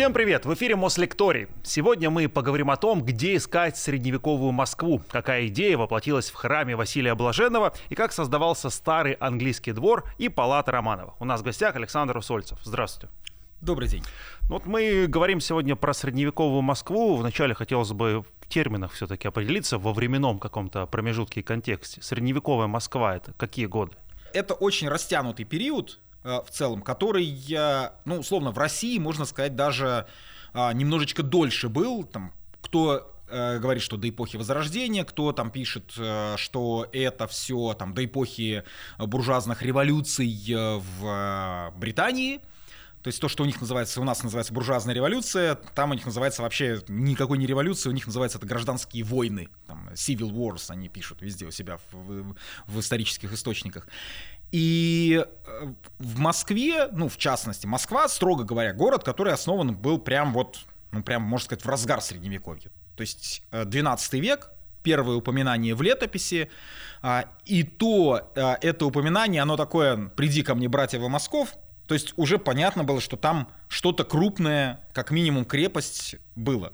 Всем привет! В эфире Мослекторий. Сегодня мы поговорим о том, где искать средневековую Москву, какая идея воплотилась в храме Василия Блаженного и как создавался старый английский двор и палата Романовых. У нас в гостях Александр Усольцев. Здравствуйте. Добрый день. Ну вот мы говорим сегодня про средневековую Москву. Вначале хотелось бы в терминах все-таки определиться во временном каком-то промежутке и контексте. Средневековая Москва — это какие годы? Это очень растянутый период, в целом, который, ну, условно, в России, можно сказать, даже а, немножечко дольше был, там, кто э, говорит, что до эпохи Возрождения, кто там пишет, э, что это все там до эпохи буржуазных революций в Британии, то есть то, что у них называется, у нас называется буржуазная революция, там у них называется вообще никакой не революция, у них называется это гражданские войны, там, civil wars они пишут везде у себя в, в исторических источниках. И э, в Москве, ну, в частности, Москва, строго говоря, город, который основан был прям вот, ну, прям, можно сказать, в разгар Средневековья. То есть 12 э, век, первое упоминание в летописи, а, и то э, это упоминание, оно такое «приди ко мне, братья во Москов», то есть уже понятно было, что там что-то крупное, как минимум крепость, было.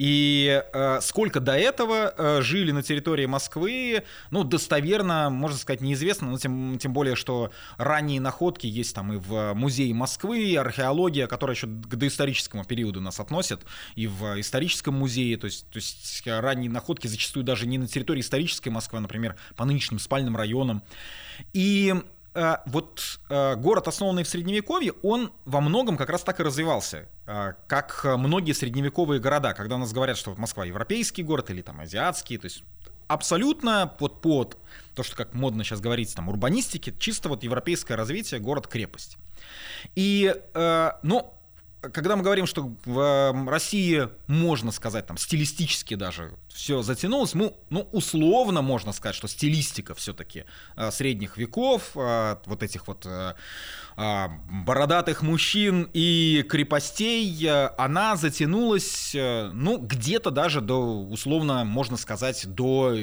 И э, сколько до этого э, жили на территории Москвы, ну, достоверно, можно сказать, неизвестно, но тем, тем более, что ранние находки есть там и в музее Москвы, археология, которая еще к доисторическому периоду нас относит, и в историческом музее, то есть, то есть ранние находки зачастую даже не на территории исторической Москвы, а, например, по нынешним спальным районам. И э, вот э, город, основанный в Средневековье, он во многом как раз так и развивался. Э, как многие средневековые города, когда у нас говорят, что Москва европейский город или там азиатский, то есть абсолютно вот под то, что как модно сейчас говорить, там урбанистики, чисто вот европейское развитие, город-крепость. И, э, ну, когда мы говорим, что в России, можно сказать, там, стилистически даже все затянулось, мы, ну, условно можно сказать, что стилистика все-таки э, средних веков, э, вот этих вот э, бородатых мужчин и крепостей, она затянулась, ну, где-то даже до, условно, можно сказать, до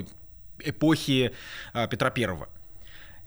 эпохи Петра Первого.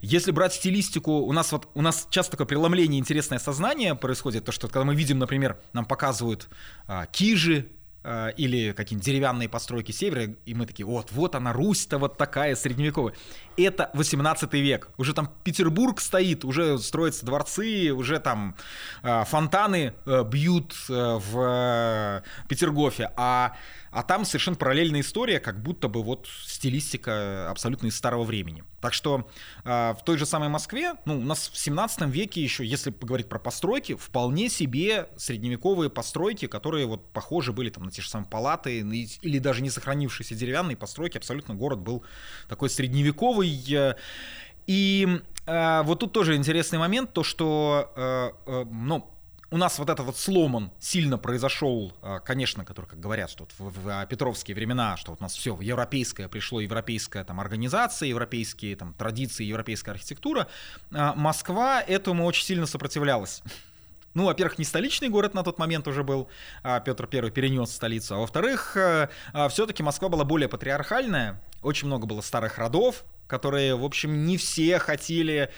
Если брать стилистику, у нас вот у нас часто такое преломление интересное сознание происходит, то что когда мы видим, например, нам показывают а, кижи или какие-нибудь деревянные постройки севера, и мы такие, вот, вот она, Русь-то вот такая средневековая. Это 18 век. Уже там Петербург стоит, уже строятся дворцы, уже там а, фонтаны а, бьют в Петергофе, а а там совершенно параллельная история, как будто бы вот стилистика абсолютно из старого времени. Так что э, в той же самой Москве, ну, у нас в 17 веке еще, если поговорить про постройки, вполне себе средневековые постройки, которые вот похожи были там на те же самые палаты или даже не сохранившиеся деревянные постройки, абсолютно город был такой средневековый. И э, вот тут тоже интересный момент, то что, э, э, ну, у нас вот этот вот сломан сильно произошел, а, конечно, который, как говорят, что вот в, в Петровские времена, что вот у нас все европейское пришло, европейская там организация, европейские там традиции, европейская архитектура. А, Москва этому очень сильно сопротивлялась. Ну, во-первых, не столичный город на тот момент уже был, а Петр I перенес столицу, а во-вторых, все-таки Москва была более патриархальная, очень много было старых родов, которые, в общем, не все хотели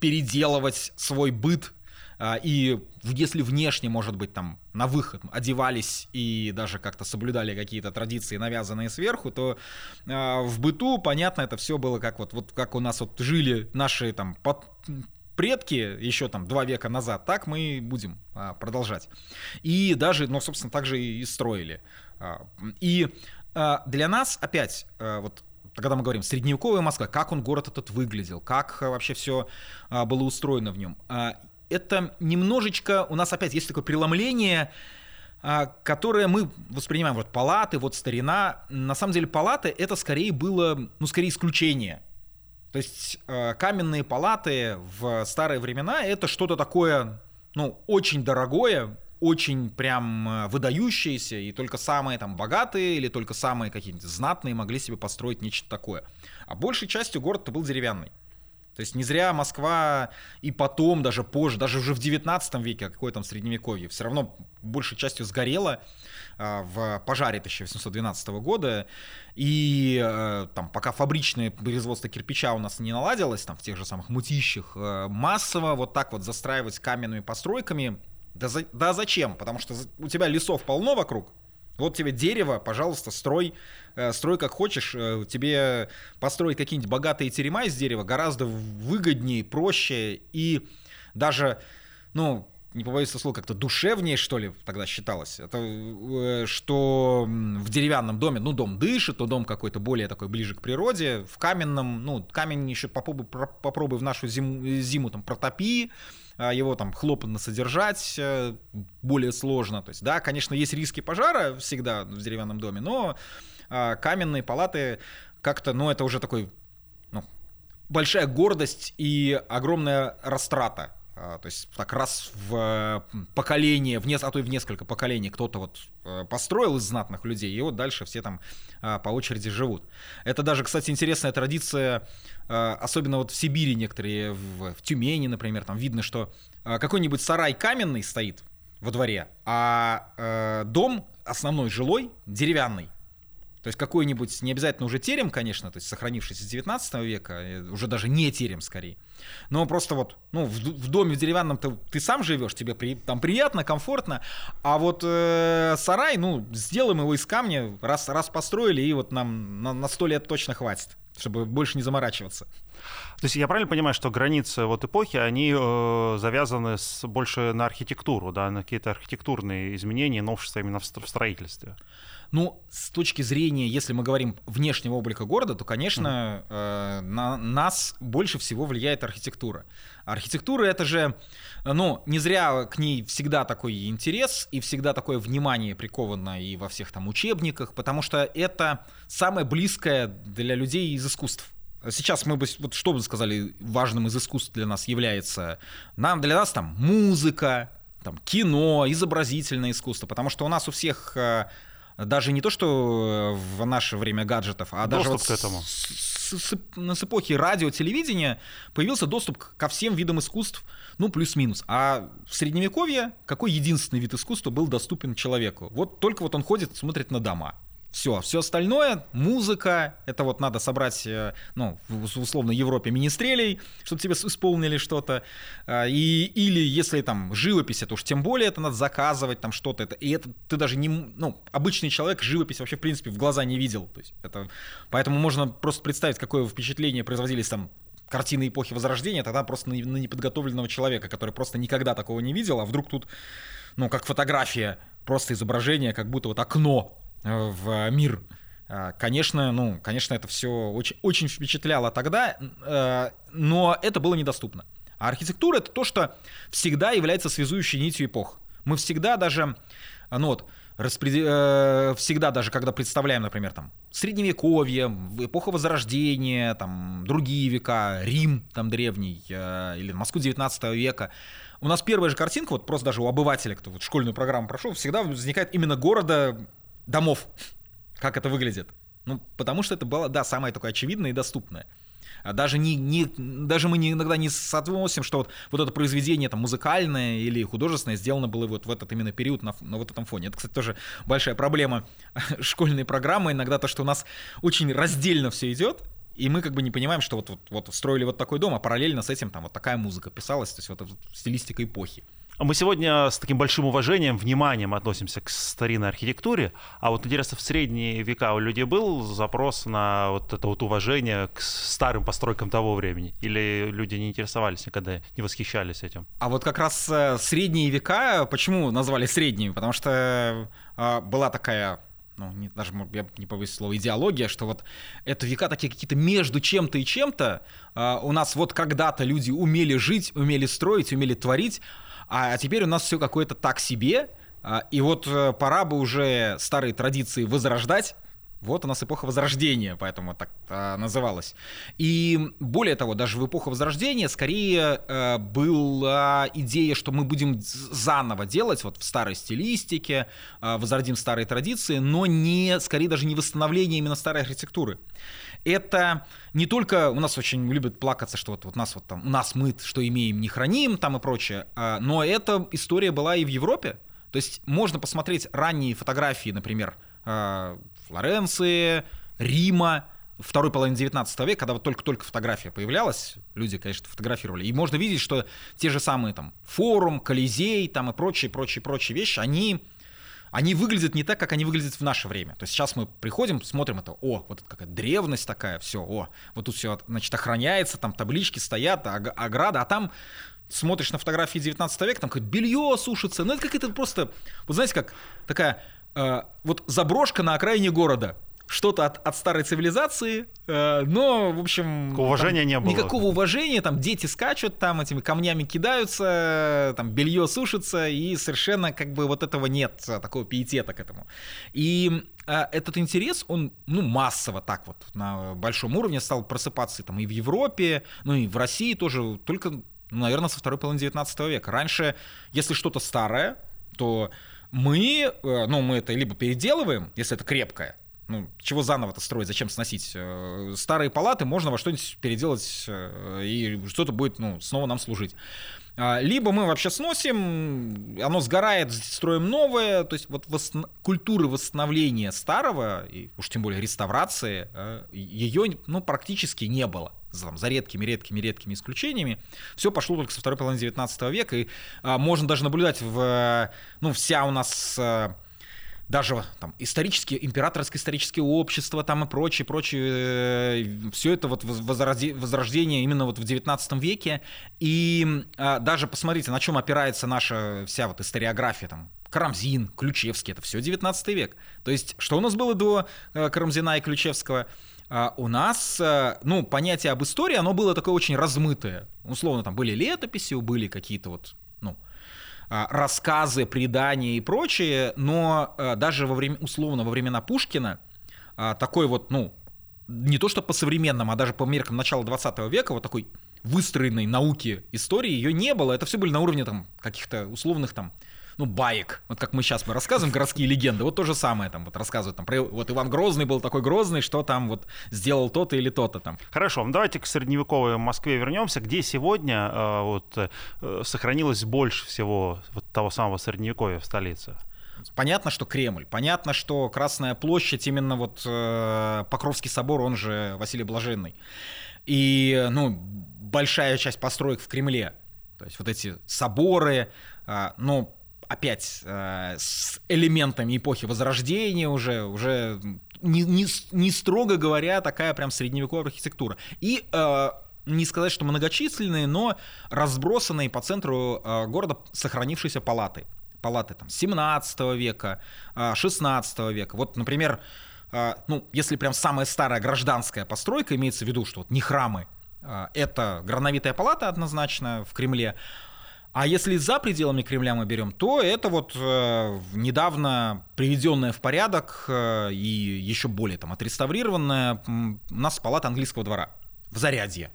переделывать свой быт а, и если внешне, может быть, там на выход одевались и даже как-то соблюдали какие-то традиции, навязанные сверху, то э, в быту, понятно, это все было как вот, вот как у нас вот жили наши там под, предки еще там два века назад, так мы будем а, продолжать. И даже, ну, собственно, так же и строили. А, и а, для нас, опять, вот когда мы говорим средневековая Москва, как он город этот выглядел, как вообще все было устроено в нем это немножечко, у нас опять есть такое преломление, которое мы воспринимаем, вот палаты, вот старина. На самом деле палаты это скорее было, ну, скорее исключение. То есть а, каменные палаты в старые времена это что-то такое, ну, очень дорогое, очень прям а, выдающиеся, и только самые там богатые или только самые какие-нибудь знатные могли себе построить нечто такое. А большей частью город-то был деревянный. То есть не зря Москва и потом, даже позже, даже уже в 19 веке, а какое там средневековье, все равно большей частью сгорела в пожаре 1812 года. И а, там, пока фабричное производство кирпича у нас не наладилось, там в тех же самых мутищах, а, массово вот так вот застраивать каменными постройками Да, за, да зачем? Потому что у тебя лесов полно вокруг, вот тебе дерево, пожалуйста, строй, э, строй как хочешь. Э, тебе построить какие-нибудь богатые терема из дерева гораздо выгоднее, проще и даже, ну, не побоюсь слова, как-то душевнее, что ли, тогда считалось. Это э, что в деревянном доме, ну, дом дышит, то дом какой-то более такой ближе к природе. В каменном, ну, камень еще попробуй, попробуй в нашу зиму, зиму там протопи, его там хлопотно содержать э, более сложно. То есть, да, конечно, есть риски пожара всегда в деревянном доме, но а, каменные палаты как-то, ну, это уже такой, ну, большая гордость и огромная растрата а, то есть так раз в поколение, в не, а то и в несколько поколений кто-то вот э, построил из знатных людей, и вот дальше все там а, по очереди живут. Это даже, кстати, интересная традиция, а, особенно вот в Сибири некоторые, в, в Тюмени, например, там видно, что какой-нибудь сарай каменный стоит во дворе, а э, дом основной жилой деревянный. То есть какой-нибудь, не обязательно уже терем, конечно, то есть сохранившийся с 19 века, э, уже даже не терем скорее. Но просто вот, ну, в, в доме в деревянном ты, ты сам живешь, тебе при, там приятно, комфортно, а вот э, сарай, ну, сделаем его из камня, раз, раз построили, и вот нам на, на 100 лет точно хватит, чтобы больше не заморачиваться. То есть я правильно понимаю, что границы вот эпохи, они э, завязаны с, больше на архитектуру, да, на какие-то архитектурные изменения, новшества именно в, в строительстве? Ну, с точки зрения, если мы говорим внешнего облика города, то, конечно, э, на нас больше всего влияет архитектура. Архитектура это же, ну, не зря к ней всегда такой интерес и всегда такое внимание приковано и во всех там учебниках, потому что это самое близкое для людей из искусств. Сейчас мы бы, вот что бы сказали, важным из искусств для нас является, нам, для нас там музыка, там, кино, изобразительное искусство, потому что у нас у всех э, даже не то, что в наше время гаджетов, а доступ даже вот к этому. С, с, с, с эпохи радио, телевидения появился доступ ко всем видам искусств, ну, плюс-минус. А в Средневековье какой единственный вид искусства был доступен человеку? Вот только вот он ходит, смотрит на дома. Все, все остальное, музыка, это вот надо собрать, э, ну, в условно Европе министрелей, чтобы тебе исполнили что-то, а, и, или если там живопись, это уж тем более это надо заказывать там что-то, это, и это ты даже не, ну, обычный человек живопись вообще в принципе в глаза не видел, то есть это, поэтому можно просто представить, какое впечатление производились там картины эпохи Возрождения, тогда просто на, на неподготовленного человека, который просто никогда такого не видел, а вдруг тут, ну, как фотография, просто изображение, как будто вот окно в мир. А, конечно, ну, конечно, это все очень, очень впечатляло тогда, э, но это было недоступно. А архитектура это то, что всегда является связующей нитью эпох. Мы всегда даже, ну вот, распред... Э, всегда даже, когда представляем, например, там, средневековье, эпоха Возрождения, там, другие века, Рим, там, древний, или Москву 19 века, у нас первая же картинка, вот просто даже у обывателя, кто вот школьную программу прошел, всегда возникает именно города домов. Как это выглядит? Ну, потому что это было, да, самое такое очевидное и доступное. А даже, не, не, даже мы не, иногда не соотносим, что вот, вот это произведение там, музыкальное или художественное сделано было вот в этот именно период на, на вот этом фоне. Это, кстати, тоже большая проблема школьной программы. Иногда то, что у нас очень раздельно все идет, и мы как бы не понимаем, что вот, вот, вот строили вот такой дом, а параллельно с этим там вот такая музыка писалась, то есть вот, вот стилистика эпохи. Мы сегодня с таким большим уважением, вниманием относимся к старинной архитектуре, а вот интересно, в средние века у людей был запрос на вот это вот уважение к старым постройкам того времени? Или люди не интересовались никогда, не восхищались этим? А вот как раз э, средние века, почему назвали средними? Потому что э, была такая ну, не, даже я не побоюсь слова, идеология, что вот это века такие какие-то между чем-то и чем-то. Э, у нас вот когда-то люди умели жить, умели строить, умели творить, а, а теперь у нас все какое-то так себе, а, и вот э, пора бы уже старые традиции возрождать, вот у нас эпоха Возрождения, поэтому так а, называлась. И более того, даже в эпоху Возрождения скорее а, была идея, что мы будем заново делать вот в старой стилистике, а, возродим старые традиции, но не, скорее даже не восстановление именно старой архитектуры это не только у нас очень любят плакаться, что вот, вот нас вот там, у нас мы что имеем, не храним там и прочее, а, но эта история была и в Европе. То есть можно посмотреть ранние фотографии, например, а, Флоренции, Рима, второй половины 19 века, когда вот только-только фотография появлялась, люди, конечно, фотографировали, и можно видеть, что те же самые там форум, Колизей там и прочие, прочие, прочие вещи, они они выглядят не так, как они выглядят в наше время. То есть сейчас мы приходим, смотрим это, о, вот это какая древность такая, все, о, вот тут все, значит, охраняется, там таблички стоят, ограда, а там смотришь на фотографии 19 века, там какое-то белье сушится, ну это как это просто, вот знаете, как такая э, вот заброшка на окраине города, что-то от, от старой цивилизации, э, но, в общем... Уважения не было. Никакого уважения, там дети скачут, там этими камнями кидаются, там белье сушится, и совершенно как бы вот этого нет, такого пиетета к этому. И э, этот интерес, он, ну, массово так вот на большом уровне стал просыпаться там и в Европе, ну и в России тоже, только, ну, наверное, со второй половины 19 века. Раньше, если что-то старое, то мы, э, ну, мы это либо переделываем, если это крепкое, ну, чего заново-то строить, зачем сносить? Э, старые палаты можно во что-нибудь переделать, э, и что-то будет, ну, снова нам служить. А, либо мы вообще сносим, оно сгорает, строим новое. То есть вот восн... культуры восстановления старого, и уж тем более реставрации, э, ее ну, практически не было. Там, за редкими-редкими-редкими исключениями. Все пошло только со второй половины 19 века. И а, можно даже наблюдать в... Ну, вся у нас даже там исторические, императорское историческое общество там и прочее, прочее, э, все это вот возрождение именно вот в 19 веке. И а, даже посмотрите, на чем опирается наша вся вот историография там, Карамзин, Ключевский, это все 19 век. То есть, что у нас было до э, Карамзина и Ключевского? Uh, у нас, uh, ну, понятие об истории, оно было такое очень размытое. Условно, там были летописи, были какие-то вот, рассказы, предания и прочее, но а, даже во время, условно во времена Пушкина а, такой вот, ну, не то что по современным, а даже по меркам начала 20 века, вот такой выстроенной науки истории ее не было. Это все были на уровне там каких-то условных там ну, баек. Вот как мы сейчас мы рассказываем городские легенды, вот то же самое там вот рассказывают там про вот Иван Грозный был такой грозный, что там вот сделал то-то или то-то там. Хорошо, ну, давайте к средневековой Москве вернемся, где сегодня э, вот э, сохранилось больше всего вот того самого средневековья в столице. Понятно, что Кремль, понятно, что Красная площадь, именно вот э, Покровский собор, он же Василий Блаженный. И, ну, большая часть построек в Кремле. То есть вот эти соборы, э, ну, опять э, с элементами эпохи Возрождения уже, уже не, не, не строго говоря, такая прям средневековая архитектура. И э, не сказать, что многочисленные, но разбросанные по центру э, города сохранившиеся палаты. Палаты там 17 века, э, 16 века. Вот, например, э, ну, если прям самая старая гражданская постройка, имеется в виду, что вот не храмы, э, это грановитая палата однозначно в Кремле, а если за пределами Кремля мы берем, то это вот э, недавно приведенная в порядок э, и еще более там отреставрированная у нас палата английского двора в Зарядье.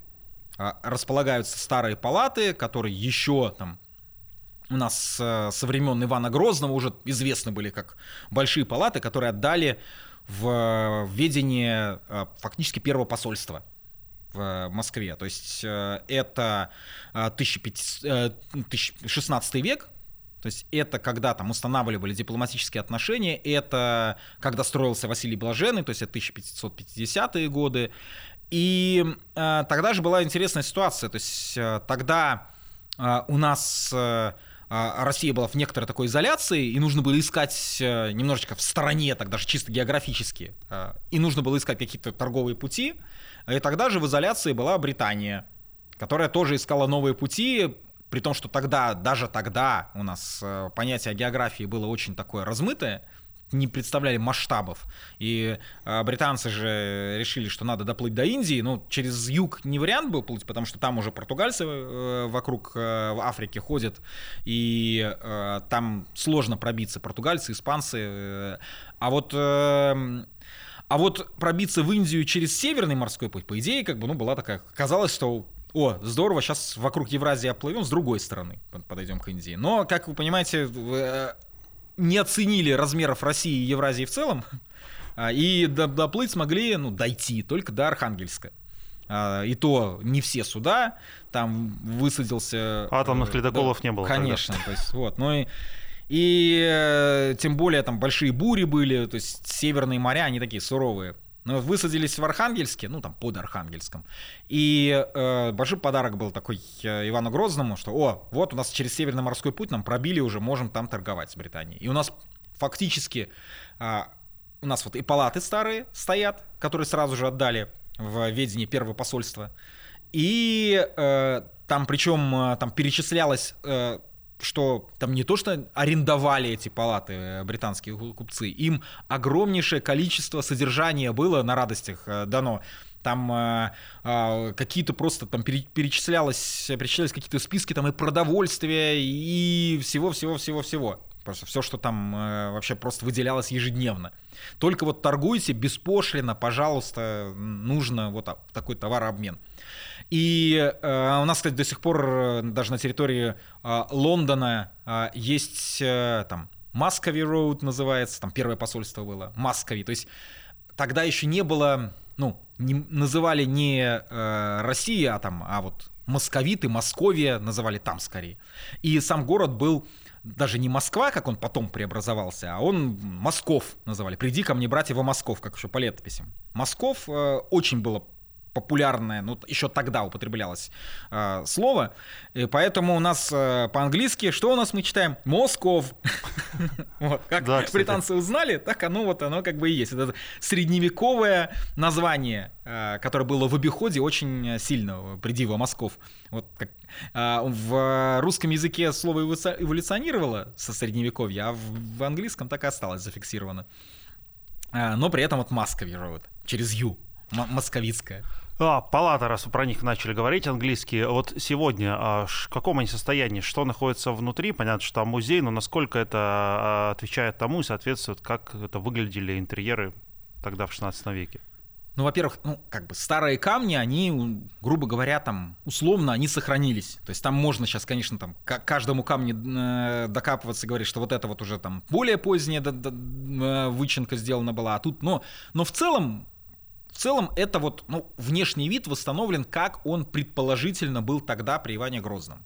Э, располагаются старые палаты, которые еще там у нас э, со времен Ивана Грозного уже известны были как большие палаты, которые отдали в ведение э, фактически первого посольства в Москве. То есть э, это 16 э, век, то есть это когда там устанавливали дипломатические отношения, это когда строился Василий Блаженный, то есть это 1550-е годы. И э, тогда же была интересная ситуация, то есть э, тогда э, у нас э, Россия была в некоторой такой изоляции, и нужно было искать немножечко в стороне, так даже чисто географически, и нужно было искать какие-то торговые пути. И тогда же в изоляции была Британия, которая тоже искала новые пути, при том, что тогда, даже тогда у нас э, понятие географии было очень такое размытое, не представляли масштабов. И э, британцы же решили, что надо доплыть до Индии. Ну, через юг не вариант был плыть, потому что там уже португальцы э, вокруг э, в Африке ходят, и э, там сложно пробиться. Португальцы, испанцы. Э, а вот э, а вот пробиться в Индию через Северный морской путь, по идее, как бы, ну, была такая... Казалось, что о, здорово, сейчас вокруг Евразии оплывем, с другой стороны подойдем к Индии. Но, как вы понимаете, э, не оценили размеров России и Евразии в целом, а, и доплыть смогли, ну, дойти только до Архангельска. А, и то не все суда, там высадился... Атомных э, ледоколов да, не было. Конечно, тогда. то есть вот, ну и и э, тем более там большие бури были, то есть северные моря, они такие суровые. Ну, высадились в Архангельске, ну там под Архангельском, и э, большой подарок был такой э, Ивану Грозному, что, о, вот у нас через Северный морской путь нам пробили уже, можем там торговать с Британией. И у нас фактически, э, у нас вот и палаты старые стоят, которые сразу же отдали в ведение первого посольства, и э, там причем э, там перечислялось э, что там не то, что арендовали эти палаты э, британские купцы, им огромнейшее количество содержания было на радостях э, дано. Там э, э, какие-то просто там перечислялось, перечислялись какие-то списки там и продовольствия, и всего-всего-всего-всего. Просто все, что там э, вообще просто выделялось ежедневно. Только вот торгуйте беспошлино, пожалуйста, нужно вот такой товарообмен. И э, у нас, кстати, до сих пор э, даже на территории э, Лондона э, есть э, там Маскови Роуд называется, там первое посольство было, Маскови. То есть тогда еще не было, ну, не, называли не э, Россия, а там, а вот московиты, Московия называли там скорее. И сам город был даже не Москва, как он потом преобразовался, а он Москов называли. «Приди ко мне, братья, во Москов», как еще по летописям. Москов э, очень было популярное, ну, еще тогда употреблялось э, слово, и поэтому у нас э, по-английски, что у нас мы читаем? Москов. Вот, как британцы узнали, так оно вот, оно как бы и есть. Это средневековое название, э, которое было в обиходе очень сильно, придива Москов. Вот как, э, в русском языке слово эволюционировало со средневековья, а в английском так и осталось зафиксировано. Э, но при этом вот Москови через Ю, московицкая. А, палата, раз вы про них начали говорить английский. Вот сегодня а, в каком они состоянии? Что находится внутри? Понятно, что там музей, но насколько это а, отвечает тому и соответствует, как это выглядели интерьеры тогда в 16 веке? Ну, во-первых, ну, как бы старые камни, они, грубо говоря, там, условно, они сохранились. То есть там можно сейчас, конечно, там, к каждому камню э, докапываться и говорить, что вот это вот уже там более поздняя э, вычинка сделана была, а тут, но, но в целом в целом это вот ну, внешний вид восстановлен, как он предположительно был тогда при Иване Грозном.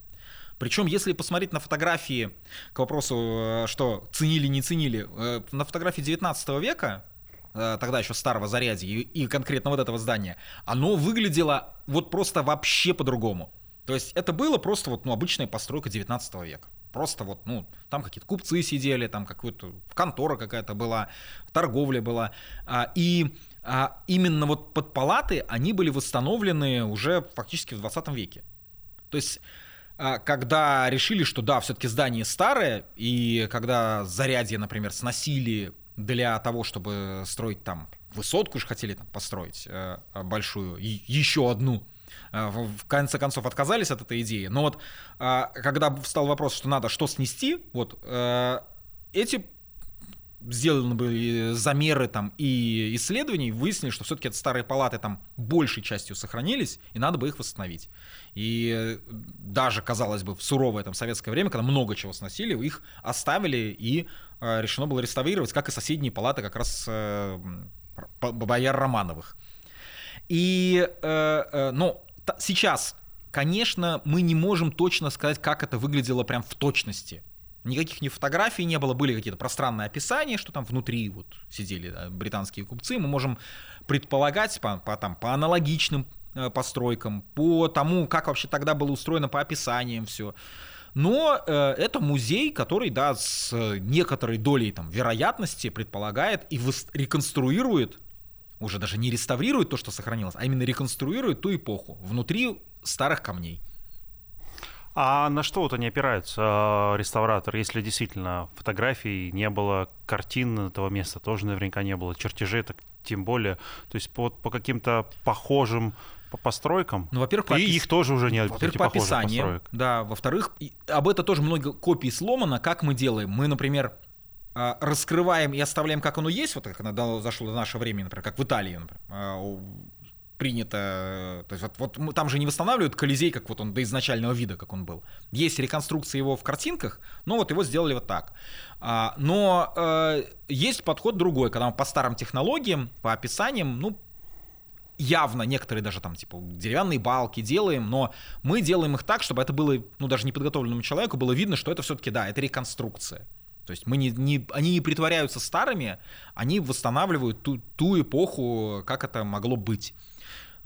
Причем, если посмотреть на фотографии, к вопросу, э, что ценили, не ценили, э, на фотографии 19 века, э, тогда еще старого зарядья и, конкретно вот этого здания, оно выглядело вот просто вообще по-другому. То есть это было просто вот ну, обычная постройка 19 века. Просто вот, ну, там какие-то купцы сидели, там какая-то контора какая-то была, торговля была. А, и а именно вот под палаты они были восстановлены уже фактически в 20 веке. То есть а, когда решили, что да, все-таки здание старое, и когда зарядье, например, сносили для того, чтобы строить там высотку, уж хотели там построить э, большую, еще одну, э, в конце концов отказались от этой идеи. Но вот а, когда встал вопрос, что надо что снести, вот э, эти сделаны были замеры там и исследований, выяснили, что все-таки это старые палаты там большей частью сохранились, и надо бы их восстановить. И даже, казалось бы, в суровое там советское время, когда много чего сносили, их оставили и э, решено было реставрировать, как и соседние палаты как раз э, бояр Романовых. И, э, э, ну, сейчас, конечно, мы не можем точно сказать, как это выглядело прям в точности. Никаких ни фотографий не было, были какие-то пространные описания, что там внутри вот сидели да, британские купцы. Мы можем предполагать по, по, там, по аналогичным э, постройкам, по тому, как вообще тогда было устроено по описаниям все. Но э, это музей, который, да, с некоторой долей там, вероятности предполагает и реконструирует, уже даже не реставрирует то, что сохранилось, а именно реконструирует ту эпоху внутри старых камней. А на что вот они опираются, а, реставратор, если действительно фотографий не было, картин этого места тоже наверняка не было, чертежей так тем более, то есть по, по каким-то похожим по постройкам. Ну, во-первых, и их тоже уже нет. Во-первых, по описанию. Да, во-вторых, об это тоже много копий сломано. Как мы делаем? Мы, например, а, раскрываем и оставляем, как оно есть, вот как оно зашло до нашего времени, например, как в Италии, например, а, принято, то есть вот, вот там же не восстанавливают Колизей, как вот он до изначального вида, как он был. Есть реконструкция его в картинках, но вот его сделали вот так. А, но э, есть подход другой, когда по старым технологиям, по описаниям, ну, явно некоторые даже там типа деревянные балки делаем, но мы делаем их так, чтобы это было, ну даже неподготовленному человеку было видно, что это все-таки да, это реконструкция. То есть мы не, не, они не притворяются старыми, они восстанавливают ту, ту эпоху, как это могло быть.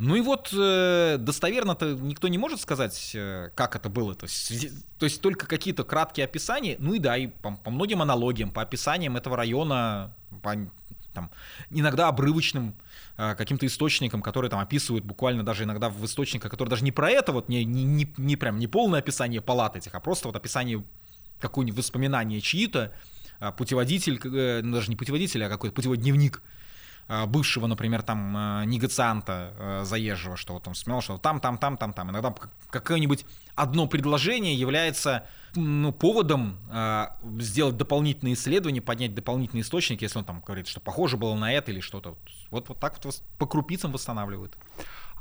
Ну и вот э, достоверно-то никто не может сказать, э, как это было. То есть, то есть только какие-то краткие описания, ну и да, и по, по многим аналогиям, по описаниям этого района, по, там, иногда обрывочным э, каким-то источникам, которые там описывают буквально даже иногда в источниках, которые даже не про это, вот не, не, не, не прям не полное описание палат этих, а просто вот описание какое-нибудь воспоминание чьи-то, а, путеводитель, э, даже не путеводитель, а какой-то путеводный дневник а, бывшего, например, там а, негацианта заезжего, что вот он смел, что там, там, там, там, там. Иногда какое-нибудь одно предложение является ну, поводом э, сделать дополнительные исследования, поднять дополнительные источники, если он там говорит, что похоже было на это или что-то. Вот, вот так вот по крупицам восстанавливают.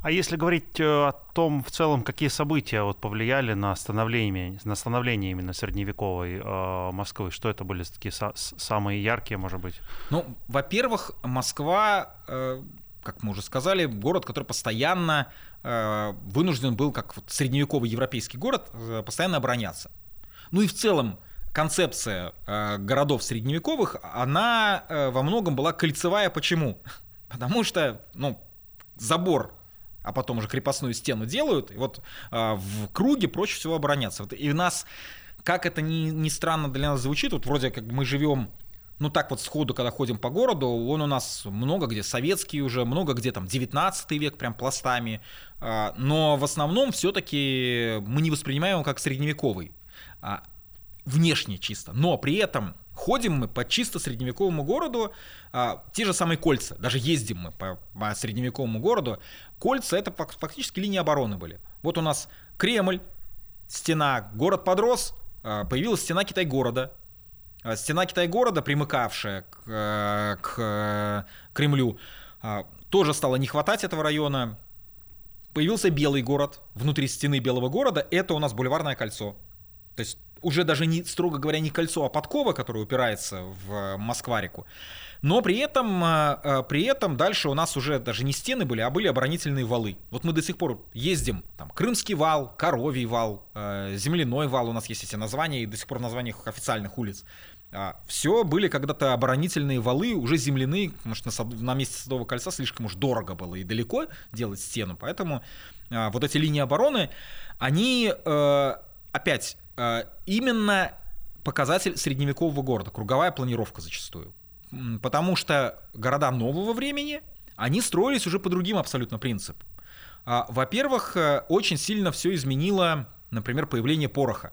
А если говорить э, о том, в целом, какие события вот повлияли на становление, на становление именно средневековой э, Москвы, что это были такие са- самые яркие, может быть? Ну, во-первых, Москва, э, как мы уже сказали, город, который постоянно э, вынужден был, как вот средневековый европейский город, э, постоянно обороняться. Ну и в целом концепция э, городов средневековых, она э, во многом была кольцевая. Почему? Потому что, ну, забор а потом уже крепостную стену делают, и вот э, в круге проще всего обороняться. Вот, и у нас, как это ни, ни странно для нас звучит, вот вроде как мы живем ну так вот сходу, когда ходим по городу, он у нас много где советский уже, много где там 19 век прям пластами, э, но в основном все-таки мы не воспринимаем его как средневековый, а, внешне чисто, но при этом ходим мы по чисто средневековому городу, а, те же самые кольца, даже ездим мы по, по средневековому городу, кольца это фактически линии обороны были. Вот у нас Кремль, стена, город подрос, а, появилась стена Китай-города, а, стена Китай-города, примыкавшая к, э, к э, Кремлю, а, тоже стало не хватать этого района. Появился Белый город, внутри стены Белого города, это у нас Бульварное кольцо. То есть уже даже не, строго говоря, не кольцо, а подкова, которая упирается в Москварику. Но при этом, э, э, при этом дальше у нас уже даже не стены были, а были оборонительные валы. Вот мы до сих пор ездим, там, Крымский вал, Коровий вал, э, Земляной вал, у нас есть эти названия, и до сих пор в названиях официальных улиц. А, Все были когда-то оборонительные валы, уже земляные, потому что на, месте Садового кольца слишком уж дорого было и далеко делать стену, поэтому вот эти линии обороны, они опять Э, именно показатель средневекового города, круговая планировка зачастую. Потому что города нового времени, они строились уже по другим абсолютно принципам. А, во-первых, э, очень сильно все изменило, например, появление пороха.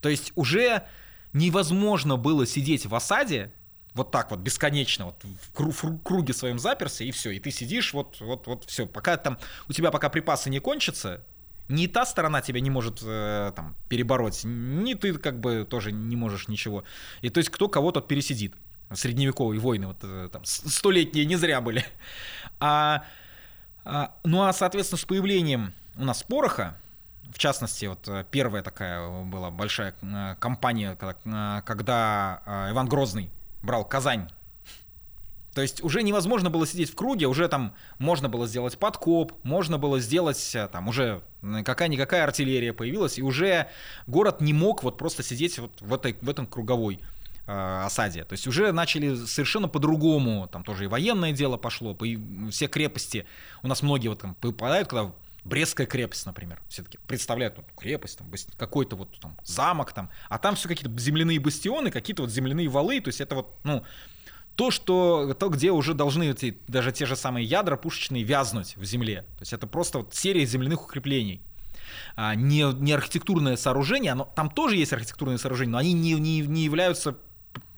То есть уже невозможно было сидеть в осаде вот так вот бесконечно вот в круге своем заперся и все, и ты сидишь вот вот вот все, пока там у тебя пока припасы не кончатся, ни та сторона тебя не может э, там перебороть, ни ты как бы тоже не можешь ничего. И то есть кто кого тот пересидит. Средневековые войны, вот э, там столетние не зря были. А, а, ну а, соответственно, с появлением у нас пороха, в частности, вот э, первая такая была большая э, кампания, когда, когда Иван Грозный брал Казань то есть уже невозможно было сидеть в круге, уже там можно было сделать подкоп, можно было сделать, э, там уже какая-никакая артиллерия появилась, и уже город не мог вот просто сидеть вот в, этой, в этом круговой э, осаде. То есть уже начали совершенно по-другому, там тоже и военное дело пошло, по, все крепости, у нас многие вот там попадают, когда Брестская крепость, например, все-таки представляют ну, крепость, там, какой-то вот там замок там, а там все какие-то земляные бастионы, какие-то вот земляные валы, то есть это вот, ну, то, что, то, где уже должны эти, даже те же самые ядра пушечные вязнуть в земле. То есть это просто вот серия земляных укреплений. А, не, не архитектурное сооружение, оно, там тоже есть архитектурные сооружения, но они не, не, не являются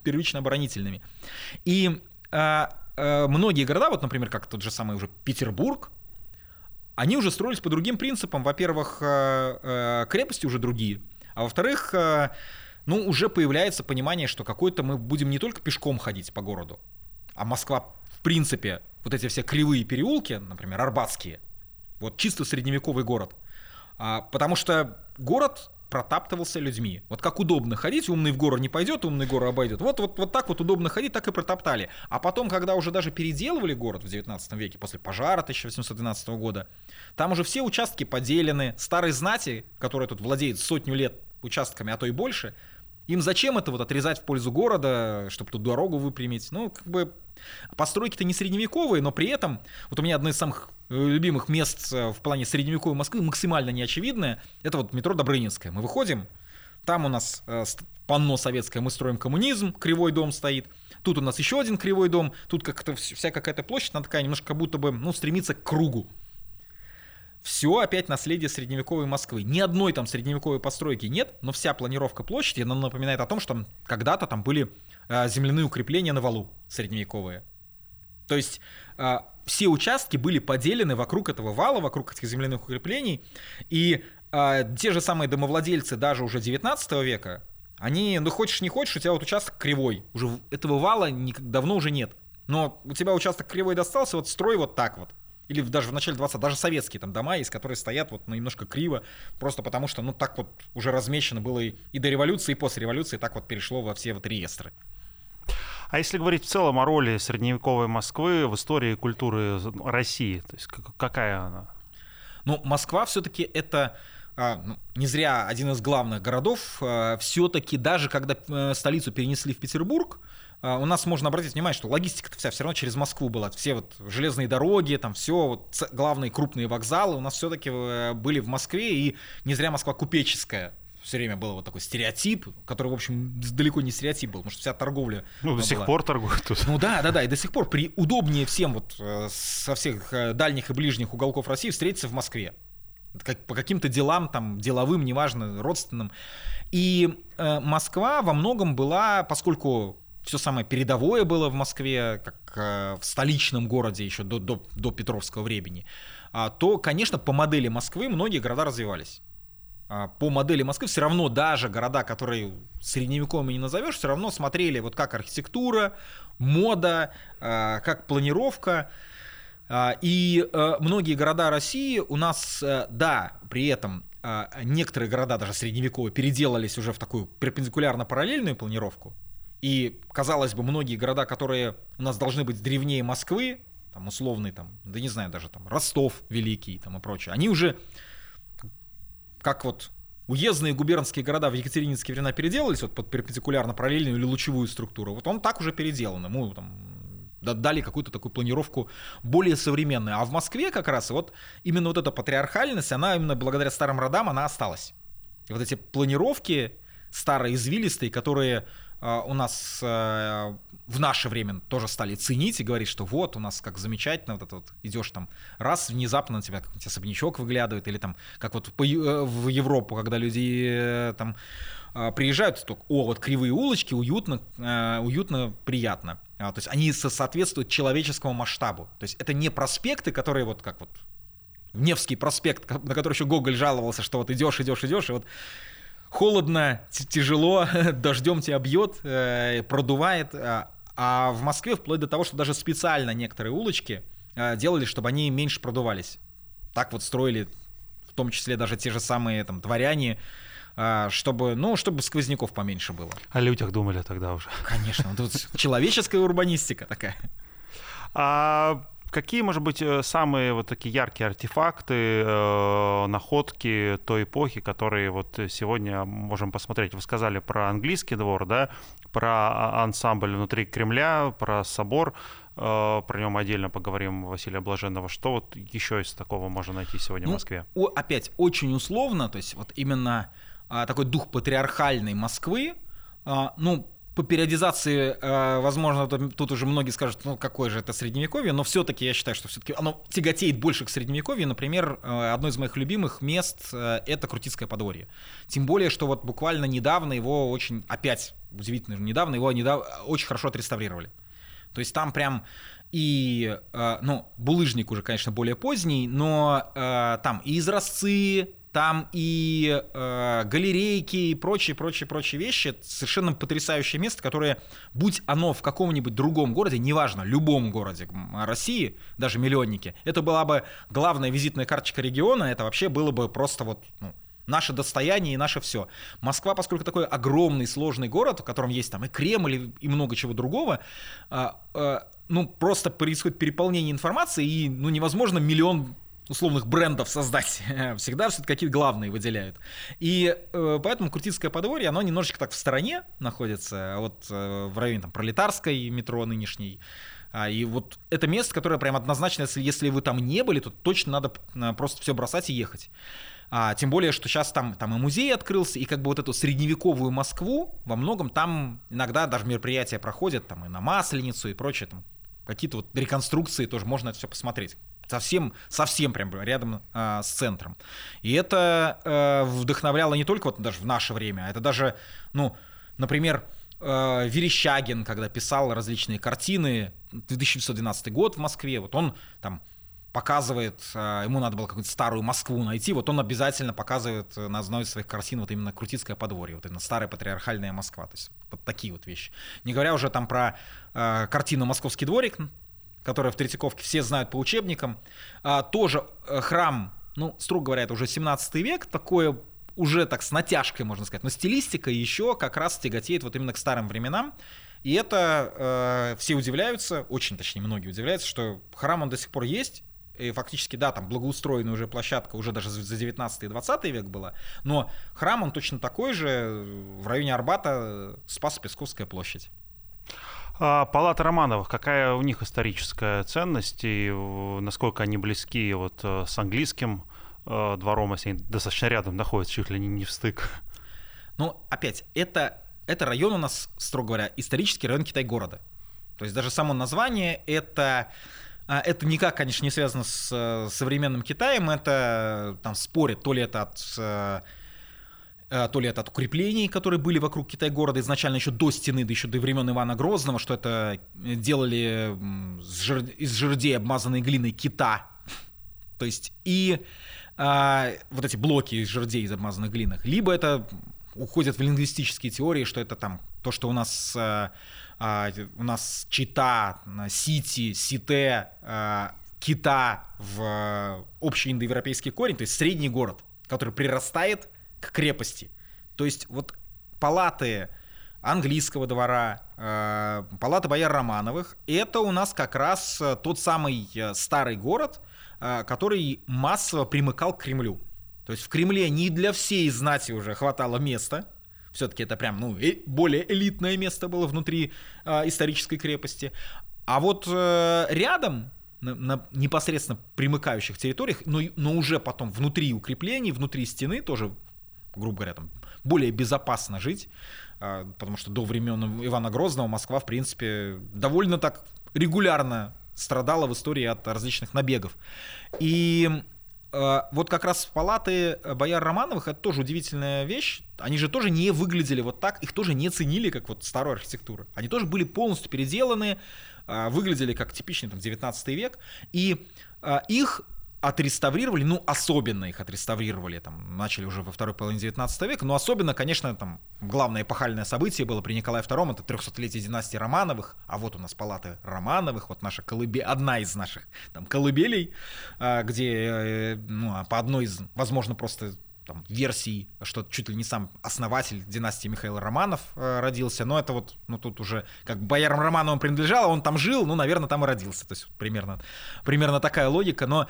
первично оборонительными. И а, а, многие города, вот, например, как тот же самый уже Петербург, они уже строились по другим принципам. Во-первых, а, а, крепости уже другие, а во-вторых, а, ну, уже появляется понимание, что какой-то мы будем не только пешком ходить по городу, а Москва, в принципе, вот эти все кривые переулки, например, Арбатские, вот чисто средневековый город, а, потому что город протаптывался людьми. Вот как удобно ходить, умный в гору не пойдет, умный гору обойдет. Вот, вот, вот так вот удобно ходить, так и протоптали. А потом, когда уже даже переделывали город в 19 веке, после пожара 1812 года, там уже все участки поделены, старые знати, которые тут владеют сотню лет участками, а то и больше, Им зачем это вот отрезать в пользу города, чтобы тут дорогу выпрямить? Ну, как бы постройки-то не средневековые, но при этом, вот у меня одно из самых э, любимых мест э, в плане средневековой Москвы, максимально неочевидное, это вот метро Добрынинское. Мы выходим, там у нас э, панно советское, мы строим коммунизм, кривой дом стоит. Тут у нас еще один кривой дом, тут как-то вся какая-то площадь, она такая немножко как будто бы, ну, стремится к кругу. Все опять наследие средневековой Москвы. Ни одной там средневековой постройки нет, но вся планировка площади, она напоминает о том, что когда-то там были э, земляные укрепления на валу средневековые. То есть э, все участки были поделены вокруг этого вала, вокруг этих земляных укреплений, и э, те же самые домовладельцы даже уже 19 века, они, ну хочешь не хочешь, у тебя вот участок кривой, уже этого вала давно уже нет. Но у тебя участок кривой достался, вот строй вот так вот или даже в начале 20 даже советские там дома есть, которые стоят вот ну, немножко криво, просто потому что, ну, так вот уже размещено было и, и до революции, и после революции, так вот перешло во все вот реестры. А если говорить в целом о роли средневековой Москвы в истории культуры России, то есть какая она? Ну, Москва все-таки это а, ну, не зря один из главных городов. А, все-таки даже когда э, столицу перенесли в Петербург, у нас можно обратить внимание, что логистика-то вся все равно через Москву была. Все вот железные дороги, там все, вот главные крупные вокзалы у нас все-таки э, были в Москве, и не зря Москва купеческая все время был вот такой стереотип, который, в общем, далеко не стереотип был, потому что вся торговля... Ну, до сих пор торгуют тут. Ну да, да, да, и до сих пор при удобнее всем вот э, со всех э, дальних и ближних уголков России встретиться в Москве. Как, по каким-то делам, там, деловым, неважно, родственным. И э, Москва во многом была, поскольку все самое передовое было в Москве, как э, в столичном городе еще до, до, до Петровского времени, а, то, конечно, по модели Москвы многие города развивались. А, по модели Москвы все равно даже города, которые средневековыми не назовешь, все равно смотрели вот как архитектура, мода, а, как планировка. И э, многие города России у нас, э, да, при этом некоторые города даже средневековые переделались уже в такую перпендикулярно-параллельную планировку. И, казалось бы, многие города, которые у нас должны быть древнее Москвы, там условный, там, да не знаю, даже там Ростов Великий там, и прочее, они уже как вот уездные губернские города в Екатерининские времена переделались вот под перпендикулярно параллельную или лучевую структуру, вот он так уже переделан, ему там дали какую-то такую планировку более современную. А в Москве как раз вот именно вот эта патриархальность, она именно благодаря старым родам, она осталась. И вот эти планировки старые, извилистые, которые у нас э, в наше время тоже стали ценить и говорить, что вот у нас как замечательно, вот это вот идешь там, раз внезапно на тебя какой-нибудь особнячок выглядывает, или там, как вот э, в Европу, когда люди э, там а, приезжают, то, о, вот кривые улочки, уютно, уютно, приятно. А, то есть они соответствуют человеческому масштабу. То есть это не проспекты, которые вот как вот Невский проспект, на который еще Гоголь жаловался, что вот идешь, идешь, идешь, и вот холодно, тяжело, дождем тебя бьет, э, продувает. А, а в Москве вплоть до того, что даже специально некоторые улочки э, делали, чтобы они меньше продувались. Так вот строили, в том числе даже те же самые там дворяне, э, чтобы, ну, чтобы сквозняков поменьше было. О людях думали тогда уже. Конечно, тут человеческая урбанистика такая. А Какие, может быть, э, самые вот такие яркие артефакты, э, находки той эпохи, которые вот сегодня можем посмотреть? Вы сказали про английский двор, да, про а, ансамбль внутри Кремля, про собор, э, про нем отдельно поговорим Василия Блаженного. Что вот еще из такого можно найти сегодня ну, в Москве? О, опять, очень условно, то есть вот именно а, такой дух патриархальной Москвы, а, ну, по периодизации, э, возможно, тут уже многие скажут, ну какое же это средневековье, но все-таки я считаю, что все-таки оно тяготеет больше к средневековью. Например, э, одно из моих любимых мест э, это Крутицкое подворье. Тем более, что вот буквально недавно его очень, опять удивительно, недавно его недавно, очень хорошо отреставрировали. То есть там прям и, ну, булыжник уже, конечно, более поздний, но там и изразцы, там и э, галерейки и прочие, прочие, прочие вещи. Совершенно потрясающее место, которое, будь оно в каком-нибудь другом городе, неважно, любом городе России, даже миллионники, это была бы главная визитная карточка региона, это вообще было бы просто вот ну, наше достояние и наше все. Москва, поскольку такой огромный, сложный город, в котором есть там и Кремль, и много чего другого, э, э, ну, просто происходит переполнение информации, и ну, невозможно миллион условных брендов создать. Всегда все-таки какие-то главные выделяют. И э, поэтому Крутицкое подворье, оно немножечко так в стороне находится, вот э, в районе там Пролетарской метро нынешней. А, и вот это место, которое прям однозначно, если, если вы там не были, то точно надо просто все бросать и ехать. А, тем более, что сейчас там, там и музей открылся, и как бы вот эту средневековую Москву во многом там иногда даже мероприятия проходят, там и на Масленицу и прочее, там какие-то вот реконструкции тоже можно это все посмотреть совсем, совсем прям рядом э, с центром. И это э, вдохновляло не только вот даже в наше время, а это даже, ну, например, э, Верещагин, когда писал различные картины, 1912 год в Москве, вот он там показывает, э, ему надо было какую-то старую Москву найти, вот он обязательно показывает на одной из своих картин вот именно Крутицкое подворье, вот именно старая патриархальная Москва, то есть вот такие вот вещи. Не говоря уже там про э, картину «Московский дворик», которая в Третьяковке все знают по учебникам. А, тоже э, храм, ну, строго говоря, это уже 17 век, такое уже так с натяжкой, можно сказать, но стилистика еще как раз тяготеет вот именно к старым временам. И это э, все удивляются, очень точнее многие удивляются, что храм он до сих пор есть, и фактически, да, там благоустроенная уже площадка уже даже за 19 и 20 век была, но храм он точно такой же в районе Арбата Спасо-Песковская площадь. А палата Романовых, какая у них историческая ценность и насколько они близки вот э, с английским э, двором, если они достаточно рядом находятся, чуть ли не, в стык? Ну, опять, это, это район у нас, строго говоря, исторический район Китай-города. То есть даже само название это а, это никак, конечно, не связано с э, современным Китаем, это там спорят, то ли это от Э, то ли это от укреплений, которые были вокруг Китай-города изначально еще до стены, да еще до времен Ивана Грозного, что это делали из жердей, обмазанной глиной кита. То есть и а, вот эти блоки из жердей, из обмазанных глинах. Либо это уходят в лингвистические теории, что это там то, что у нас а, а, у нас чита, сити, сите, а, кита в общий индоевропейский корень, то есть средний город, который прирастает к крепости. То есть вот палаты английского двора, э, палаты бояр Романовых, это у нас как раз э, тот самый э, старый город, э, который массово примыкал к Кремлю. То есть в Кремле не для всей знати уже хватало места, все-таки это прям ну, более элитное место было внутри э, исторической крепости. А вот э, рядом, на, на непосредственно примыкающих территориях, но, но уже потом внутри укреплений, внутри стены, тоже грубо говоря, там, более безопасно жить, а, потому что до времен Ивана Грозного Москва, в принципе, довольно так регулярно страдала в истории от различных набегов. И а, вот как раз палаты бояр Романовых это тоже удивительная вещь. Они же тоже не выглядели вот так, их тоже не ценили как вот старую архитектуру. Они тоже были полностью переделаны, а, выглядели как типичный там 19 век. И их отреставрировали, ну, особенно их отреставрировали, там, начали уже во второй половине 19 века, но особенно, конечно, там, главное эпохальное событие было при Николае II, это 300-летие династии Романовых, а вот у нас палаты Романовых, вот наша колыбель, одна из наших, там, колыбелей, а, где, э, ну, а по одной из, возможно, просто там, версий, что чуть ли не сам основатель династии Михаила Романов э, родился, но это вот, ну тут уже как боярам Романовым принадлежало, он там жил, ну, наверное, там и родился, то есть примерно, примерно такая логика, но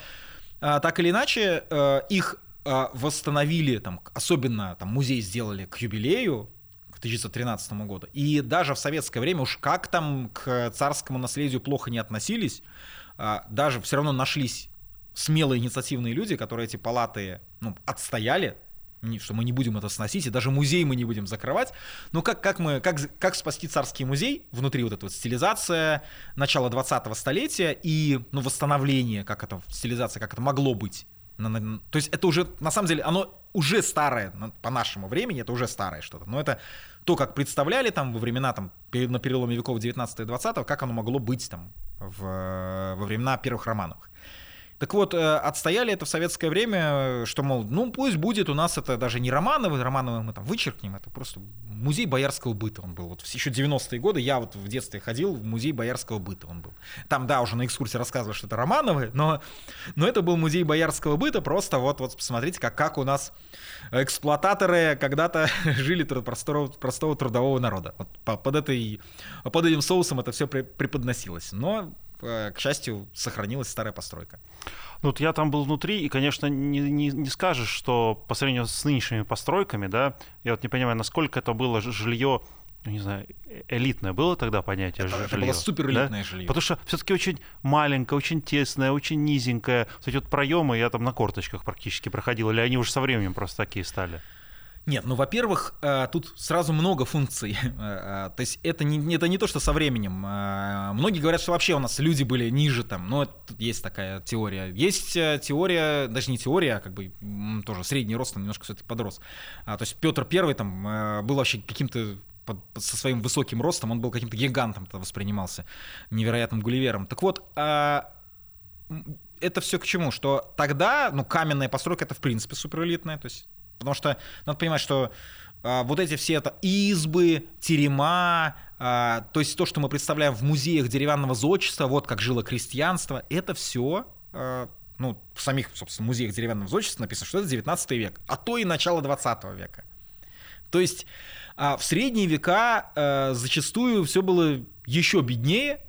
так или иначе, э, их а, восстановили, там, особенно там, музей сделали к юбилею, к 1913 году. И даже в советское время уж как там к царскому наследию плохо не относились, а, даже все равно нашлись смелые инициативные люди, которые эти палаты ну, отстояли, что мы не будем это сносить, и даже музей мы не будем закрывать. Но как, как, мы, как, как спасти царский музей внутри вот эта вот стилизация начала 20-го столетия и ну, восстановление, как это, стилизация, как это могло быть. То есть это уже, на самом деле, оно уже старое по нашему времени, это уже старое что-то. Но это то, как представляли там во времена, там, на переломе веков 19 и 20 как оно могло быть там в, во времена первых романовых. Так вот, э, отстояли это в советское время, что, мол, ну пусть будет у нас это даже не Романовы, Романовы мы там вычеркнем, это просто музей боярского быта он был. Вот еще 90-е годы я вот в детстве ходил в музей боярского быта он был. Там, да, уже на экскурсии рассказывали, что это Романовы, но, но это был музей боярского быта, просто вот, вот посмотрите, как, как у нас эксплуататоры когда-то жили простого, простого трудового народа. Вот под, этой, под этим соусом это все преподносилось. Но к счастью, сохранилась старая постройка. Ну, вот я там был внутри, и, конечно, не, не, не скажешь, что по сравнению с нынешними постройками, да, я вот не понимаю, насколько это было жилье ну, не знаю, э, элитное было тогда понятие это, жилье? Это было супер элитное да? жилье. Потому что все-таки очень маленькое, очень тесное, очень низенькое. Кстати, вот проемы я там на корточках практически проходил, или они уже со временем просто такие стали? Нет, ну, во-первых, э, тут сразу много функций. Э, то есть это не, это не то, что со временем. Многие говорят, что вообще у нас люди были ниже там, но тут есть такая теория. Есть теория, даже не теория, а как бы тоже средний рост, он немножко все-таки подрос. А, то есть Петр Первый там был вообще каким-то со своим высоким ростом, он был каким-то гигантом воспринимался, невероятным гулливером. Так вот, а, это все к чему? Что тогда, ну, каменная постройка это в принципе суперэлитная, то есть, потому что надо понимать, что а, вот эти все это избы, терема, а, то есть то, что мы представляем в музеях деревянного зодчества, вот как жило крестьянство, это все а, ну, в самих, собственно, музеях деревянного зодчества написано, что это 19 век, а то и начало 20 века. То есть а в средние века э, зачастую все было еще беднее,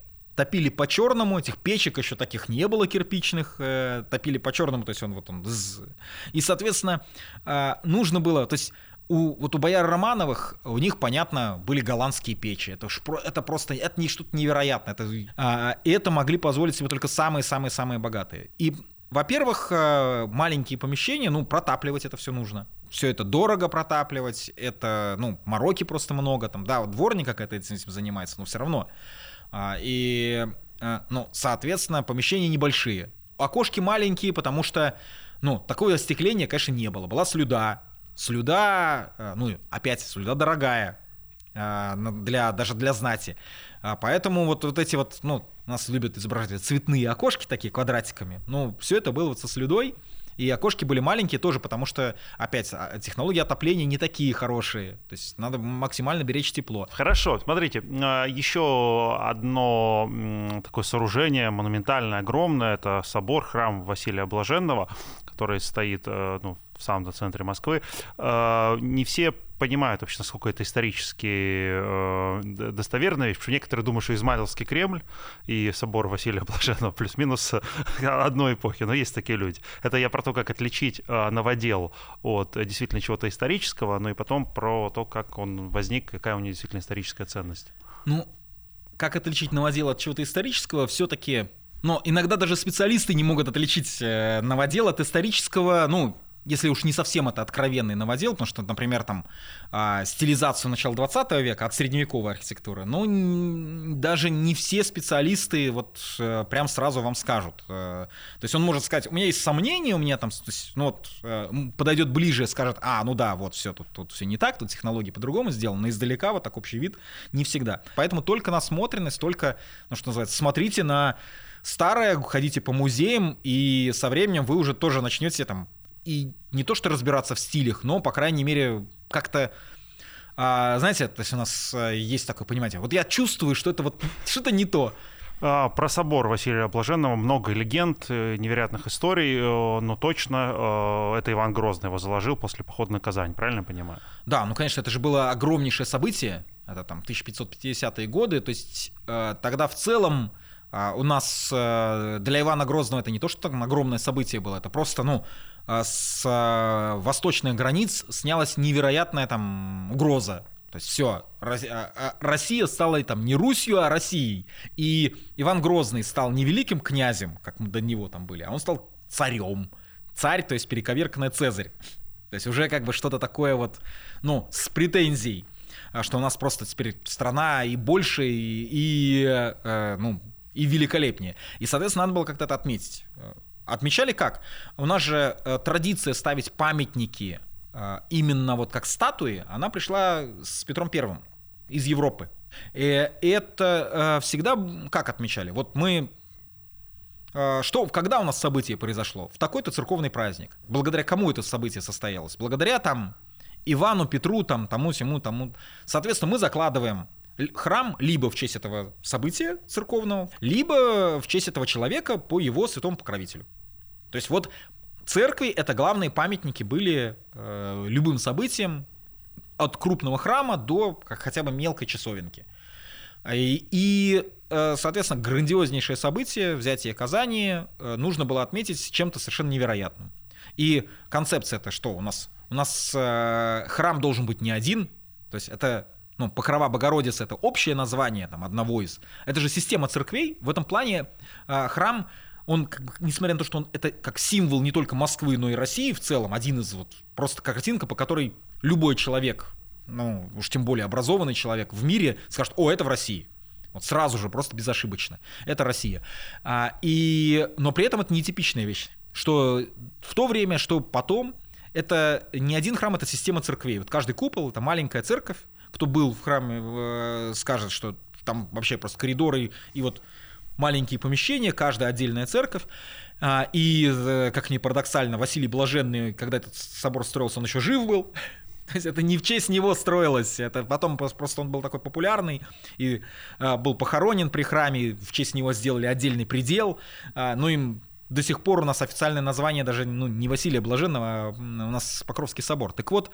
топили по черному, этих печек еще таких не было кирпичных, э, топили по черному, то есть он вот он, и соответственно э, нужно было, то есть у, вот у бояр Романовых, у них, понятно, были голландские печи. Это, уж, это просто, это не что-то невероятное. Это, а, это могли позволить себе только самые-самые-самые богатые. И, во-первых, э, маленькие помещения, ну, протапливать это все нужно все это дорого протапливать, это, ну, мороки просто много, там, да, вот дворник какая-то этим занимается, но все равно. А, и, а, ну, соответственно, помещения небольшие. Окошки маленькие, потому что, ну, такое остекление, конечно, не было. Была слюда. Слюда, а, ну, опять, слюда дорогая, а, для, даже для знати. А, поэтому вот, вот эти вот, ну, нас любят изображать цветные окошки такие квадратиками. Ну, все это было вот со слюдой. И окошки были маленькие тоже, потому что, опять, а, технологии отопления не такие хорошие. То есть надо максимально беречь тепло. Хорошо, смотрите, а, еще одно такое сооружение монументальное, огромное, это собор, храм Василия Блаженного, который стоит э, ну, в самом центре Москвы. А, не все понимают вообще, насколько это исторически э, достоверная потому что некоторые думают, что Измайловский Кремль и собор Василия Блаженного плюс-минус одной эпохи, но есть такие люди. Это я про то, как отличить э, новодел от действительно чего-то исторического, но и потом про то, как он возник, какая у него действительно историческая ценность. Ну, как отличить новодел от чего-то исторического, все-таки но иногда даже специалисты не могут отличить э, новодел от исторического, ну, если уж не совсем это откровенный новодел, потому что, например, там а, стилизацию начала 20 века от средневековой архитектуры, ну, даже не все специалисты вот э, прям сразу вам скажут. Э, то есть он может сказать, у меня есть сомнения, у меня там, есть, ну вот, э, подойдет ближе, скажет, а, ну да, вот все, тут, тут все не так, тут технологии по-другому сделаны, но издалека вот так общий вид не всегда. Поэтому только насмотренность, только, ну, что называется, смотрите на старое, ходите по музеям, и со временем вы уже тоже начнете там и не то что разбираться в стилях, но, по крайней мере, как-то а, знаете, то есть у нас а, есть такое понимание, вот я чувствую, что это вот что-то не то. А, про собор Василия Блаженного много легенд, э, невероятных историй, э, но точно э, это Иван Грозный его заложил после похода на Казань, правильно я понимаю? Да, ну, конечно, это же было огромнейшее событие, это там 1550-е годы, то есть тогда в целом у нас для Ивана Грозного это не то, что там огромное событие было, это просто, ну, а, с а, восточных границ снялась невероятная там угроза. То есть все, а, Россия стала там не Русью, а Россией. И Иван Грозный стал не великим князем, как мы до него там были, а он стал царем. Царь, то есть перековерканный Цезарь. То есть уже как бы что-то такое вот, ну, с претензией, что у нас просто теперь страна и больше, и, и э, ну, и великолепнее. И, соответственно, надо было как-то это отметить. Отмечали как? У нас же э, традиция ставить памятники э, именно вот как статуи, она пришла с Петром Первым из Европы. И это э, всегда как отмечали? Вот мы э, что, когда у нас событие произошло? В такой-то церковный праздник. Благодаря кому это событие состоялось? Благодаря там Ивану, Петру, там, тому, всему, тому. Соответственно, мы закладываем храм либо в честь этого события церковного, либо в честь этого человека по его святому покровителю. То есть вот церкви это главные памятники были э, любым событиям от крупного храма до как хотя бы мелкой часовенки. И, и э, соответственно, грандиознейшее событие, взятие Казани, э, нужно было отметить чем-то совершенно невероятным. И концепция это что у нас? У нас э, храм должен быть не один, то есть это ну, Покрова Богородицы это общее название там, одного из. Это же система церквей. В этом плане э, храм, он, несмотря на то, что он это как символ не только Москвы, но и России в целом, один из вот просто картинка, по которой любой человек, ну уж тем более образованный человек в мире скажет, о, это в России. Вот сразу же, просто безошибочно. Это Россия. А, и, но при этом это нетипичная вещь. Что в то время, что потом, это не один храм, это система церквей. Вот каждый купол — это маленькая церковь. Кто был в храме, э, скажет, что там вообще просто коридоры и вот маленькие помещения, каждая отдельная церковь. А, и, э, как ни парадоксально, Василий Блаженный, когда этот собор строился, он еще жив был. То есть это не в честь него строилось, это потом просто он был такой популярный и а, был похоронен при храме, в честь него сделали отдельный предел. А, ну им до сих пор у нас официальное название даже ну, не Василия Блаженного, а у нас Покровский собор. Так вот,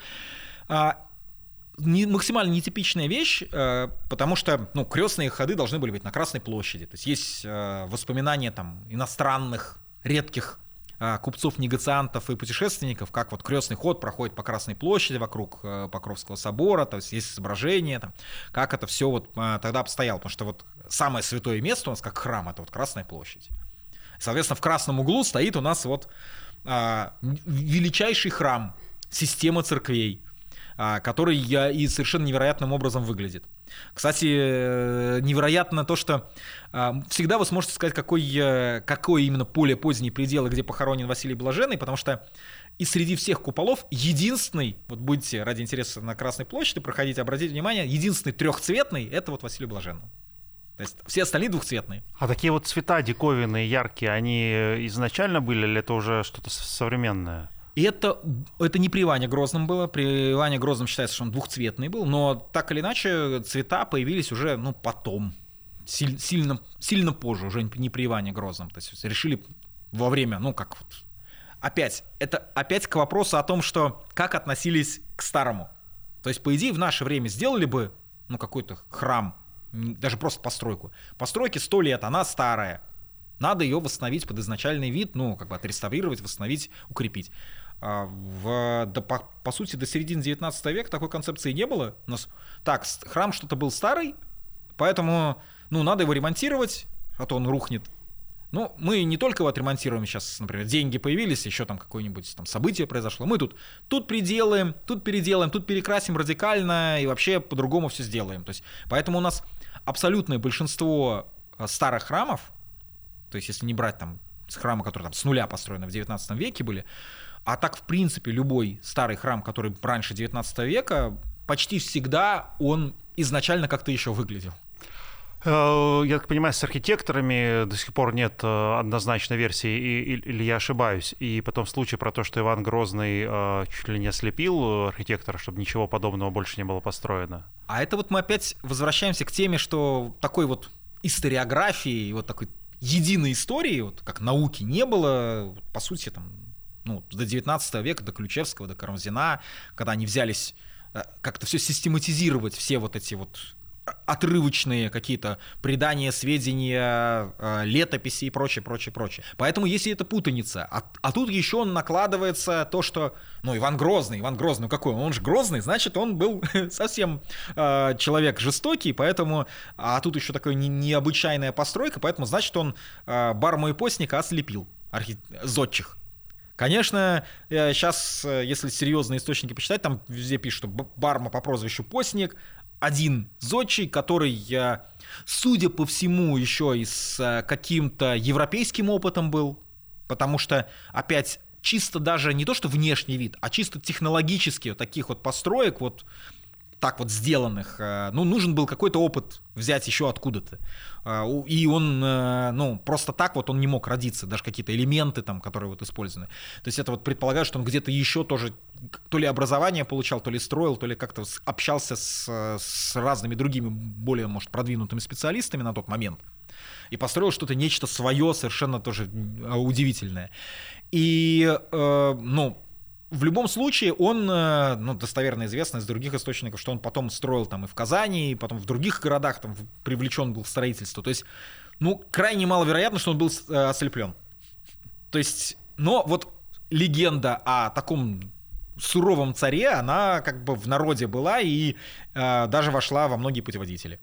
не, максимально нетипичная вещь, э, потому что ну, крестные ходы должны были быть на Красной площади. То есть есть э, воспоминания там, иностранных, редких а, купцов-негациантов и путешественников, как вот крестный ход проходит по Красной площади вокруг э, Покровского собора, то есть есть изображение, там, как это все вот а, тогда обстояло, потому что вот самое святое место у нас как храм, это вот Красная площадь. Соответственно, в красном углу стоит у нас вот а, величайший храм, система церквей, который и совершенно невероятным образом выглядит. Кстати, э, невероятно то, что а, всегда вы сможете сказать, какой, э, какой именно поле поздний предел, где похоронен Василий Блаженный, потому что и среди всех куполов единственный, вот будете ради интереса на Красной площади проходить, обратите внимание, единственный трехцветный — это вот Василий Блаженный. То есть все остальные двухцветные. А такие вот цвета диковинные, яркие, они изначально были или это уже что-то современное? И это, это не при Иване Грозном было. При Иване Грозном считается, что он двухцветный был. Но так или иначе цвета появились уже ну, потом. Силь, сильно, сильно позже, уже не при Иване Грозном. То есть решили во время, ну как вот... Опять, это опять к вопросу о том, что как относились к старому. То есть, по идее, в наше время сделали бы ну, какой-то храм, даже просто постройку. Постройке сто лет, она старая. Надо ее восстановить под изначальный вид, ну, как бы отреставрировать, восстановить, укрепить. А, в, да, по, по сути, до середины 19 века такой концепции не было. У нас, так, храм что-то был старый, поэтому ну, надо его ремонтировать, а то он рухнет. Ну, мы не только его отремонтируем сейчас, например, деньги появились, еще там какое-нибудь там событие произошло. Мы тут, тут приделаем, тут переделаем, тут перекрасим радикально и вообще по-другому все сделаем. То есть, поэтому у нас абсолютное большинство а, старых храмов, то есть если не брать там с храма, которые там с нуля построены в 19 веке были, а так, в принципе, любой старый храм, который раньше 19 века, почти всегда он изначально как-то еще выглядел. Э, я так понимаю, с архитекторами до сих пор нет э, однозначной версии, или я ошибаюсь. И потом случай про то, что Иван Грозный э, чуть ли не ослепил архитектора, чтобы ничего подобного больше не было построено. А это вот мы опять возвращаемся к теме, что такой вот историографии, вот такой единой истории, вот как науки не было, по сути, там ну, до 19 века, до Ключевского, до Карамзина, когда они взялись э, как-то все систематизировать, все вот эти вот отрывочные какие-то предания, сведения, э, летописи и прочее, прочее, прочее. Поэтому если это путаница, а, а тут еще накладывается то, что, ну, Иван Грозный, Иван Грозный, ну какой, он же Грозный, значит, он был совсем э, человек жестокий, поэтому, а тут еще такая не, необычайная постройка, поэтому, значит, он э, барму и постника ослепил, архи... зодчих. Конечно, сейчас, э, э, если серьезные источники почитать, там везде пишут, что Барма по прозвищу Постник, один зодчий, который, э, судя по всему, еще и с каким-то европейским опытом был, потому что, опять, чисто даже не то, что внешний вид, а чисто технологически таких вот построек, вот так вот сделанных, э, ну, нужен был какой-то опыт взять еще откуда-то. Э, и он, э, ну, просто так вот он не мог родиться, даже какие-то элементы там, которые вот использованы. То есть это вот предполагает, что он где-то еще тоже то ли образование получал, то ли строил, то ли как-то общался с, с разными другими, более, может, продвинутыми специалистами на тот момент. И построил что-то, нечто свое, совершенно тоже удивительное. И, ну, в любом случае, он, э, ну, достоверно известно из других источников, что он потом строил там и в Казани, и потом в других городах там привлечен был в строительство. То есть, ну, крайне маловероятно, что он был э, ослеплен. То есть, но вот легенда о таком суровом царе, она как бы в народе была и э, даже вошла во многие путеводители.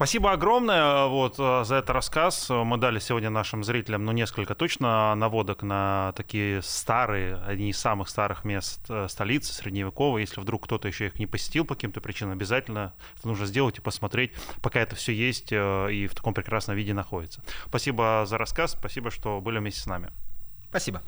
Спасибо огромное вот, э, за этот рассказ. Мы дали сегодня нашим зрителям ну, несколько точно наводок на такие старые, одни из самых старых мест э, столицы средневековой. Если вдруг кто-то еще их не посетил по каким-то причинам, обязательно это нужно сделать и посмотреть, пока это все есть э, и в таком прекрасном виде находится. Спасибо за рассказ, спасибо, что были вместе с нами. Спасибо.